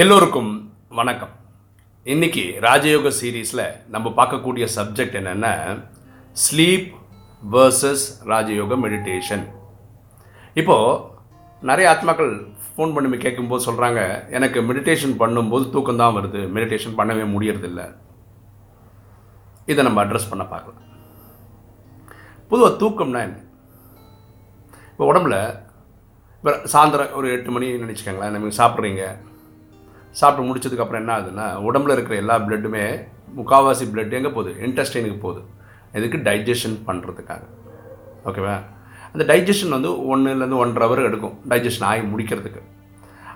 எல்லோருக்கும் வணக்கம். இன்னைக்கு ராஜயோக சீரீஸில் நம்ம பார்க்கக்கூடிய சப்ஜெக்ட் என்னென்னா ஸ்லீப் வேர்சஸ் ராஜயோக மெடிடேஷன் இப்போது நிறைய ஆத்மாக்கள் ஃபோன் பண்ணி கேட்கும்போது சொல்கிறாங்க எனக்கு மெடிடேஷன் பண்ணும்போது தூக்கம் தான் வருது மெடிடேஷன் பண்ணவே முடியறதில்ல. இதை நம்ம அட்ரஸ் பண்ண பார்க்கலாம். பொதுவாக தூக்கம்னா என்ன? இப்போ உடம்புல இப்போ சாயந்தரம் ஒரு எட்டு மணி நினச்சிக்கோங்களேன் நம்ம சாப்பிட்றீங்க. சாப்பிட்டு முடிச்சதுக்கப்புறம் என்ன ஆகுதுன்னா உடம்புல இருக்கிற எல்லா பிளட்டுமே முக்கால்வாசி பிளட் எங்கே போகுது? இன்டெஸ்டைனுக்கு போகுது. இதுக்கு டைஜஷன் பண்ணுறதுக்காக ஓகேவா அந்த டைஜஷன் வந்து ஒன்றுலேருந்து ஒன்றரை ஹவர் எடுக்கும். டைஜஷன் ஆகி முடிக்கிறதுக்கு.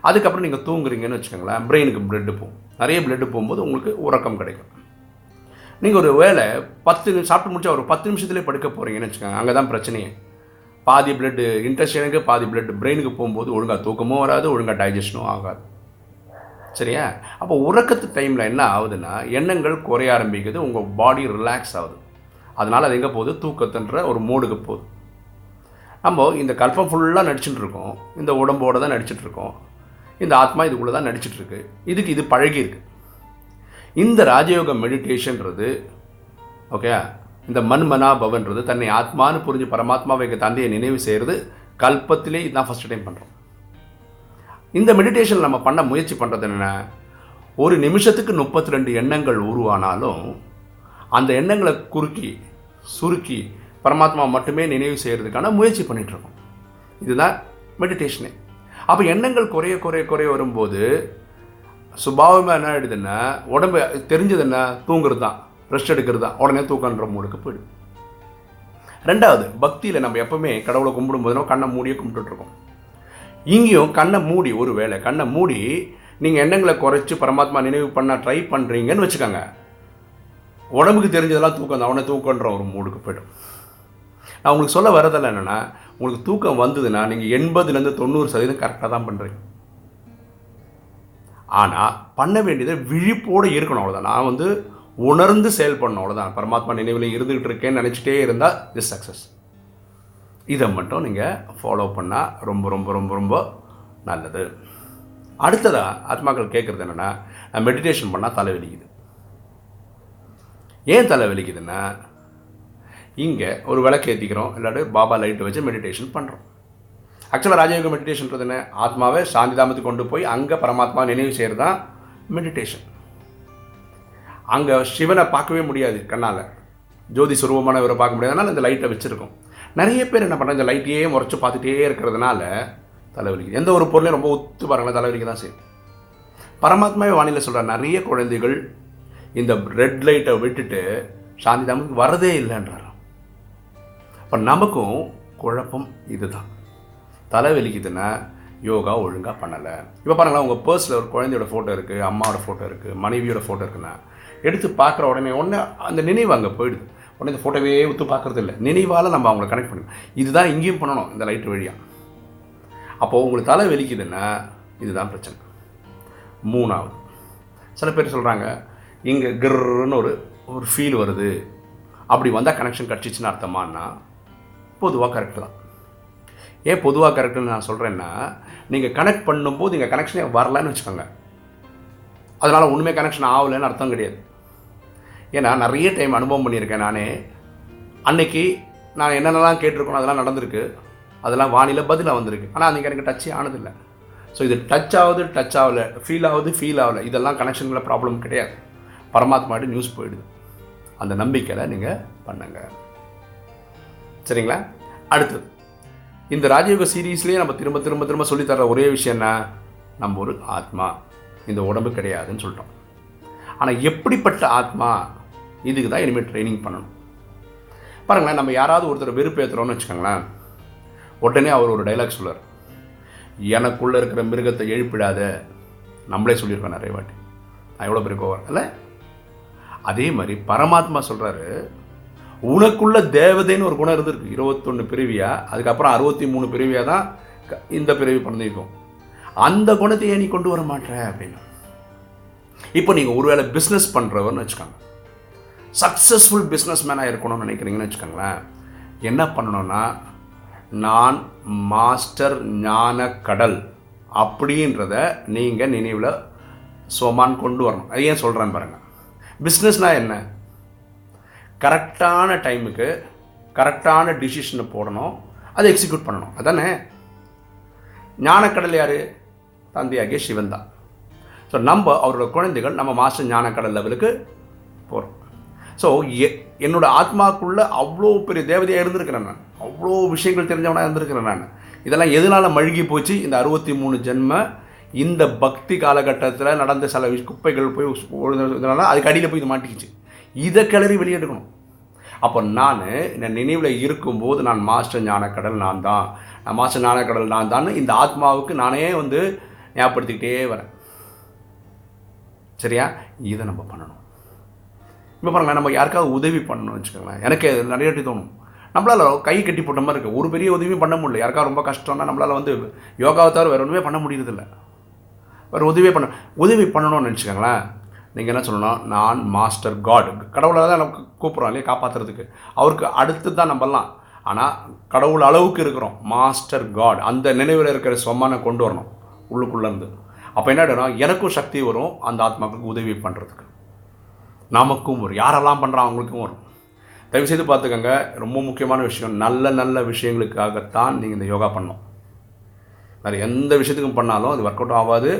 அதுக்கப்புறம் நீங்கள் தூங்குறீங்கன்னு வச்சுக்கோங்களேன் பிரெயினுக்கு பிளட்டு போகும். நிறைய பிளட்டு போகும்போது உங்களுக்கு உறக்கம் கிடைக்கும். நீங்கள் ஒரு வேலை பத்து சாப்பிட்டு முடிச்சா ஒரு பத்து நிமிஷத்துலேயே படுக்க போகிறீங்கன்னு வச்சுக்கோங்க. அங்கே தான் பிரச்சனையே. பாதி பிளட்டு இன்டெஸ்டைனுக்கு பாதி பிளட் பிரெயினுக்கு போகும்போது ஒழுங்காக தூக்கமும் வராது ஒழுங்காக டைஜஷனும் ஆகாது. சரியா? அப்போ உறக்கத்து டைமில் என்ன ஆகுதுன்னா எண்ணங்கள் குறைய ஆரம்பிக்குது உங்கள் பாடி ரிலாக்ஸ் ஆகுது. அதனால் அது எங்கே போகுது? தூக்கத்துன்ற ஒரு மூடுக்கு போகுது. நம்ம இந்த கல்பம் ஃபுல்லாக நடிச்சுட்டு இருக்கோம். இந்த உடம்போடு தான் நடிச்சுட்டு இருக்கோம். இந்த ஆத்மா இதுக்குள்ளே தான் நடிச்சிட்ருக்கு இதுக்கு இது பழகியிருக்கு இந்த ராஜயோக மெடிடேஷன்றது ஓகே இந்த மன்மனா பவன்றது தன்னை ஆத்மான்னு புரிஞ்சு பரமாத்மாவை எங்கள் தந்தையை நினைவு செய்கிறது கல்பத்திலே இதுதான் ஃபஸ்ட் டைம் பண்ணுறோம் இந்த மெடிடேஷன் நம்ம பண்ண முயற்சி பண்ணுறது என்ன ஒரு நிமிஷத்துக்கு முப்பத்தி ரெண்டு எண்ணங்கள் உருவானாலும் அந்த எண்ணங்களை குறுக்கி சுருக்கி பரமாத்மா மட்டுமே நினைவு செய்கிறதுக்கான முயற்சி பண்ணிகிட்ருக்கோம் இதுதான் மெடிடேஷனே அப்போ எண்ணங்கள் குறைய குறைய குறைய வரும்போது சுபாவமாக என்ன ஆயிடுதுன்னா உடம்பு தெரிஞ்சது என்ன? தூங்குறது தான். ரெஸ்ட் எடுக்கிறது தான். உடனே தூக்கன்ற மூடுக்கு போயிடும். ரெண்டாவது பக்தியில் நம்ம எப்பவுமே கடவுளை கும்பிடும்போது கண்ணை மூடியே கும்பிட்டுட்ருக்கோம் இங்கேயும் கண்ணை மூடி ஒரு வேளை கண்ணை மூடி நீங்கள் எண்ணங்களை குறைச்சி பரமாத்மா நினைவு பண்ண ட்ரை பண்ணுறீங்கன்னு வச்சுக்கோங்க. உடம்புக்கு தெரிஞ்சதெல்லாம் தூக்கம் தான் அவனை தூக்கன்ற ஒரு மூடுக்கு போய்டும். நான் உங்களுக்கு சொல்ல வரதில்லை என்னென்னா உங்களுக்கு தூக்கம் வந்ததுன்னா நீங்கள் எண்பதுலேருந்து தொண்ணூறு சதவீதம் கரெக்டாக தான் பண்ணுறீங்க ஆனால் பண்ண வேண்டியதை விழிப்போடு இருக்கணும் அவ்வளோதான் நான் வந்து உணர்ந்து செயல்படணும் அவ்வளோதான் பரமாத்மா நினைவில் இருந்துகிட்டு இருக்கேன்னு நினச்சிட்டே இருந்தால் இஸ் சக்ஸஸ் இதை மட்டும் நீங்கள் ஃபாலோ பண்ணால் ரொம்ப ரொம்ப ரொம்ப ரொம்ப நல்லது. அடுத்ததாக ஆத்மாக்கள் கேட்குறது என்னென்னா நான் மெடிடேஷன் பண்ணால் தலை வலிக்குது. ஏன் தலை வலிக்குதுன்னா இங்கே ஒரு விளக்கு ஏற்றிக்கிறோம் இல்லாட்டி பாபா லைட்டு வச்சு மெடிடேஷன் பண்ணுறோம் ஆக்சுவலாக ராஜயோக மெடிடேஷன்றது என்ன? ஆத்மாவை சாந்தி தாமத்துக்கு கொண்டு போய் அங்கே பரமாத்மா நினைவு செய்கிறது தான் மெடிடேஷன் அங்கே சிவனை பார்க்கவே முடியாது கண்ணால். ஜோதி சுரூபமானவரை பார்க்க முடியாதுனால இந்த லைட்டை வச்சுருக்கோம். நிறைய பேர் என்ன பண்ணுறாங்க இந்த லைட்டையே முறைச்சி பார்த்துட்டே இருக்கிறதுனால தலைவலிக்குது. எந்த ஒரு பொருளையும் ரொம்ப ஒத்து பாருங்களேன் தலைவலிக்கு தான் செய்யும். பரமாத்மாவே வானிலை சொல்கிற நிறைய குழந்தைகள் இந்த ரெட் லைட்டை விட்டுட்டு சாந்தி தாமத்துக்கு வரதே இல்லைன்றார் இப்போ நமக்கும் குழப்பம் இதுதான். தலைவலிக்குதுன்னா யோகா ஒழுங்காக பண்ணலை. இப்போ பாருங்களேன் உங்கள் பர்ஸில் ஒரு குழந்தையோட ஃபோட்டோ இருக்குது அம்மாவோட ஃபோட்டோ இருக்குது மனைவியோட ஃபோட்டோ இருக்குன்னா எடுத்து பார்க்குற உடனே உடனே அந்த நினைவு அங்கே போயிடுது. உடனே இந்த ஃபோட்டோவே ஒத்து பார்க்குறது இல்லை நினைவால் நம்ம அவங்கள கனெக்ட் பண்ணணும் இதுதான் இங்கேயும் பண்ணணும் இந்த லைட் வழியாக அப்போது உங்களுக்கு தலை வலிக்குதுன்னா இதுதான் பிரச்சனை. மூணாவது சில பேர் சொல்கிறாங்க இங்கே கிர்ன்னு ஒரு ஒரு ஃபீல் வருது. அப்படி வந்தால் கனெக்ஷன் கிடச்சிச்சின்னு அர்த்தமானா பொதுவாக கரெக்டு தான். ஏன் பொதுவாக கரெக்டுன்னு நான் சொல்கிறேன்னா நீங்கள் கனெக்ட் பண்ணும்போது இங்கே கனெக்ஷனே வரலன்னு வச்சுக்கோங்க. அதனால் ஒன்றுமே கனெக்ஷன் ஆகலைன்னு அர்த்தம் கிடையாது. ஏன்னா நிறைய டைம் அனுபவம் பண்ணியிருக்கேன் நானே. அன்னைக்கு நான் என்னென்னலாம் கேட்டிருக்கணும் அதெல்லாம் நடந்திருக்கு. அதெல்லாம் வானிலை பதிலாக வந்திருக்கு. ஆனால் அன்றைக்கி எனக்கு டச்சே ஆனதில்லை. ஸோ இது டச் ஆகுது டச் ஆகலை. ஃபீல் ஆகுது ஃபீல் ஆகலை. இதெல்லாம் கனெக்ஷனில் ப்ராப்ளம் கிடையாது. பரமாத்மாட்டு நியூஸ் போயிடுது. அந்த நம்பிக்கையில் நீங்கள் பண்ணுங்க. சரிங்களா? அடுத்தது. இந்த ராஜயோக சீரீஸ்லேயே நம்ம திரும்ப திரும்ப திரும்ப சொல்லித்தர ஒரே விஷயம் என்ன? நம்ம ஒரு ஆத்மா. இந்த உடம்பு கிடையாதுன்னு சொல்லிட்டோம் ஆனால் எப்படிப்பட்ட ஆத்மா? இதுக்கு தான் இனிமேல் ட்ரைனிங் பண்ணணும். பாருங்களேன் நம்ம யாராவது ஒருத்தர் வெறுப்பேற்றுறோம்னு வச்சுக்கோங்களேன் உடனே அவர் ஒரு டைலாக் சொல்லுவார். எனக்குள்ளே இருக்கிற மிருகத்தை எழுப்பிடாத. நம்மளே சொல்லியிருக்கோம் நிறைய வாட்டி. நான் எவ்வளோ பெரிய கோவம். இல்லை. அதே மாதிரி பரமாத்மா சொல்கிறாரு உனக்குள்ள தேவதைன்னு ஒரு குணம் இருந்திருக்கு. இருபத்தொன்று பிரிவியாக அதுக்கப்புறம் அறுபத்தி மூணு பிரிவியாக தான் க- இந்த பிரிவு பிறந்திருக்கும். அந்த குணத்தை ஏன் நீ கொண்டு வர மாட்டேற. அப்படின்னு. இப்போ நீங்கள் ஒருவேளை பிஸ்னஸ் பண்ணுறவர்னு வச்சுக்கோங்க. சக்ஸஸ்ஃபுல் பிஸ்னஸ் மேனாக இருக்கணும்னு நினைக்கிறீங்கன்னு வச்சுக்கோங்களேன். என்ன பண்ணணும்னா நான் மாஸ்டர் ஞான கடல் அப்படின்றத நீங்கள் நினைவில் சோமான் கொண்டு வரணும். அது ஏன் சொல்கிறேன்னு பாருங்கள் பிஸ்னஸ்னால் என்ன? கரெக்டான டைமுக்கு கரெக்டான டிசிஷனை போடணும். அதை எக்ஸிக்யூட் பண்ணணும். அதானே? ஞானக்கடல் யார்? தந்தையாகிய சிவன் தான். ஸோ நம்ம அவரோட குழந்தைகள் நம்ம மாஸ்டர் ஞானக்கடல் லெவலுக்கு போகிறோம் ஸோ என்னோட ஆத்மாக்குள்ளே அவ்வளோ பெரிய தேவதையாக இருந்திருக்கிறேன் நான். அவ்வளோ விஷயங்கள் தெரிஞ்சவனாக இருந்திருக்கிறேன் நான். இதெல்லாம் எதனால் மழுகி போச்சு? இந்த அறுபத்தி மூணு ஜென்ம இந்த பக்தி காலகட்டத்தில் நடந்த சில குப்பைகள் போய் இதனால அதுக்கு அடியில் போய் இது மாட்டிக்கிச்சு. இதை கிளறி வெளியெடுக்கணும். அப்போ நான் என் நினைவில் இருக்கும்போது நான் மாஸ்டர் ஞானக்கடல் நான் தான். நான் மாஸ்டர் ஞானக்கடல் நான் தான் இந்த ஆத்மாவுக்கு நானே வந்து ஞாபகப்படுத்திக்கிட்டே வரேன். சரியா? இதை நம்ம பண்ணணும். இப்போ பாருங்க நம்ம யாருக்காவது உதவி பண்ணணும்னு வச்சுக்கோங்களேன். எனக்கு நிறைய வாட்டி தோணும். நம்மளால் கை கட்டி போட்ட மாதிரி இருக்குது ஒரு பெரிய உதவியும் பண்ண முடியல. யாருக்காவது ரொம்ப கஷ்டம்னா நம்மளால் வந்து யோகாவை தவிர வேறு ஒன்றுமே பண்ண முடியறதில்ல வேறு உதவியே பண்ண உதவி பண்ணணும்னு நினச்சிக்கோங்களேன். நீங்கள் என்ன சொல்லணும்? நான் மாஸ்டர் காட். கடவுளை தான் நமக்கு கூப்பிட்றோம் இல்லையா? காப்பாற்றுறதுக்கு அவருக்கு அடுத்து தான் நம்பலாம் ஆனால் கடவுள் அளவுக்கு இருக்கிறோம். Master god. அந்த நினைவில் இருக்கிற சொமானை கொண்டு வரணும். உள்ளுக்குள்ளேருந்து அப்போ என்ன எனக்கும் சக்தி வரும். அந்த ஆத்மாவுக்கு உதவி பண்ணுறதுக்கு நமக்கும் வரும். யாரெல்லாம் பண்ணுறான் அவங்களுக்கும் வரும். தயவுசெய்து பார்த்துக்கோங்க ரொம்ப முக்கியமான விஷயம் நல்ல நல்ல விஷயங்களுக்காகத்தான் நீங்கள் இந்த யோகா பண்ணணும். வேறு எந்த விஷயத்துக்கும் பண்ணாலும் அது ஒர்க் அவுட் ஆகாது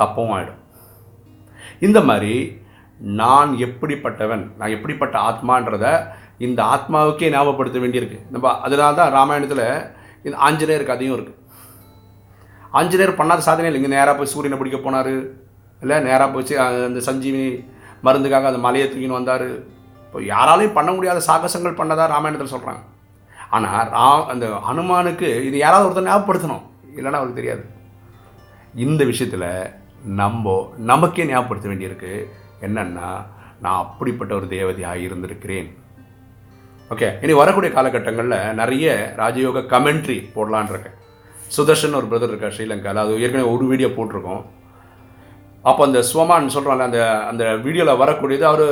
தப்பவும் ஆகிடும் இந்த மாதிரி நான் எப்படிப்பட்டவன் நான் எப்படிப்பட்ட ஆத்மான்றத இந்த ஆத்மாவுக்கே ஞாபகப்படுத்த வேண்டியிருக்கு. நம்ம அதனால தான் ராமாயணத்தில் இந்த ஆஞ்சநேயர் கதையும் இருக்குது ஆஞ்சநேயர் பண்ணாத சாதனை இல்லை இங்கே நேராக போய் சூரியனை பிடிக்க போனார். இல்லை நேராக போய் அந்த சஞ்சீவினி மருந்துக்காக அந்த மலையை தூக்கின்னு வந்தார். இப்போ யாராலையும் பண்ண முடியாத சாகசங்கள் பண்ணதாக ராமாயணத்தில் சொல்கிறாங்க ஆனால் ரா அந்த அனுமானுக்கு இது யாராவது ஒருத்தர் ஞாபகப்படுத்தணும். இல்லைன்னா அவருக்கு தெரியாது. இந்த விஷயத்தில் நம்ம நமக்கே ஞாபகப்படுத்த வேண்டியிருக்கு. என்னென்னா நான் அப்படிப்பட்ட ஒரு தேவதையாக இருந்திருக்கிறேன். ஓகே இனி வரக்கூடிய காலகட்டங்களில் நிறைய ராஜயோக கமெண்ட்ரி போடலான்னு இருக்கேன். சுதர்ஷன் ஒரு பிரதர் இருக்கார் ஸ்ரீலங்காவில் அது ஏற்கனவே ஒரு வீடியோ போட்டிருக்கோம். அப்போ அந்த சுவமான்னு சொல்கிறாங்க அந்த அந்த வீடியோவில் வரக்கூடியது அவர்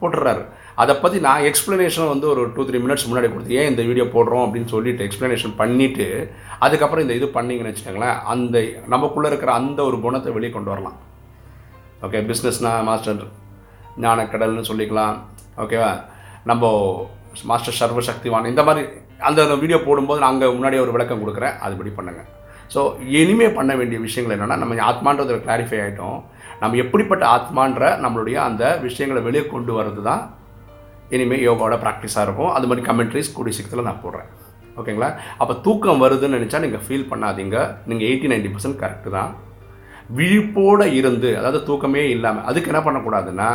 போட்டுடுறாரு அதை பற்றி நான் எக்ஸ்ப்ளனேஷன் வந்து ஒரு டூ த்ரீ மினிட்ஸ் முன்னாடி கொடுத்து ஏன் இந்த வீடியோ போடுறோம் அப்படின்னு சொல்லிட்டு எக்ஸ்ப்ளனேஷன் பண்ணிவிட்டு அதுக்கப்புறம் இந்த இது பண்ணிங்கன்னு வச்சுக்கோங்களேன் அந்த நமக்குள்ளே இருக்கிற அந்த ஒரு குணத்தை வெளியே கொண்டு வரலாம். ஓகே பிஸ்னஸ்னால் மாஸ்டர் ஞானக்கடல்னு சொல்லிக்கலாம். ஓகேவா நம்ம மாஸ்டர் சர்வசக்திவான். இந்த மாதிரி அந்த வீடியோ போடும்போது நான் அங்கே முன்னாடி ஒரு விளக்கம் கொடுக்குறேன். அதுபடி பண்ணுங்கள் ஸோ இனிமே பண்ண வேண்டிய விஷயங்கள் என்னென்னா நம்ம ஆத்மான்றது கிளாரிஃபை ஆகிட்டோம் நம்ம எப்படிப்பட்ட ஆத்மான்ற நம்மளுடைய அந்த விஷயங்களை வெளியே கொண்டு வர்றது தான் இனிமேல் யோகாவோட ப்ராக்டிஸாக இருக்கும். அது மாதிரி கமெண்ட்ரிஸ் கூடிய சீக்கிரத்தில் நான் போடுறேன். ஓகேங்களா அப்போ தூக்கம் வருதுன்னு நினச்சா நீங்கள் ஃபீல் பண்ணாதீங்க. நீங்கள் எயிட்டி நைன்டி பர்சன்ட் கரெக்டு தான். விழிப்போடு இருந்து அதாவது தூக்கமே இல்லாமல் அதுக்கு என்ன பண்ணக்கூடாதுன்னா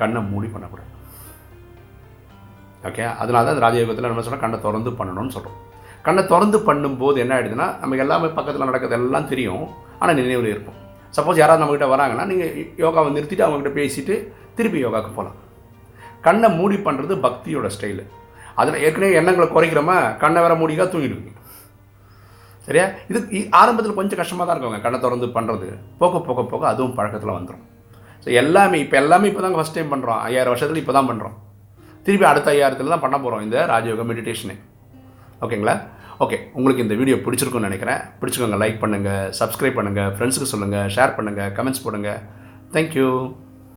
கண்ணை மூடி பண்ணக்கூடாது. ஓகே அதனால தான் இந்த ராஜயோகத்தில் நம்ம சொன்னால் கண்ணை திறந்து பண்ணணும்னு சொல்கிறோம் கண்ணை திறந்து பண்ணும்போது என்ன ஆகிடுதுன்னா நமக்கு எல்லாமே பக்கத்தில் நடக்கிறது எல்லாம் தெரியும். ஆனால் நினைவில் இருக்கும் சப்போஸ் யாராவது நம்மக்கிட்ட வராங்கன்னா நீங்கள் யோகாவை நிறுத்திட்டு அவங்ககிட்ட பேசிட்டு திருப்பி யோகாவுக்கு போகலாம் கண்ணை மூடி பண்ணுறது பக்தியோட ஸ்டைலு அதில் ஏற்கனவே எண்ணங்களை குறைக்கிறோமா கண்ணை வேற மூடிக்கா தூங்கிடுவீங்க. சரியா? இது ஆரம்பத்தில் கொஞ்சம் கஷ்டமாக தான் இருக்குங்க கண்ணை திறந்து பண்ணுறது போக போக போக அதுவும் பழக்கத்தில் வந்துடும் ஸோ எல்லாமே இப்போ எல்லாமே இப்போ தான் ஃபஸ்ட் டைம் பண்ணுறோம் ஐயாயிரம் வருஷத்தில் இப்போ தான் பண்ணுறோம் திருப்பி அடுத்த ஐயாயிரத்தில் தான் பண்ண போகிறோம் இந்த ராஜயோக மெடிடேஷனு ஓகேங்களா ஓகே உங்களுக்கு இந்த வீடியோ பிடிச்சிருக்குன்னு நினைக்கிறேன். பிடிச்சிக்கோங்க லைக் பண்ணுங்கள் சப்ஸ்கிரைப் பண்ணுங்கள் ஃப்ரெண்ட்ஸுக்கு சொல்லுங்கள் ஷேர் பண்ணுங்கள் கமெண்ட்ஸ் போடுங்கள் தேங்க்யூ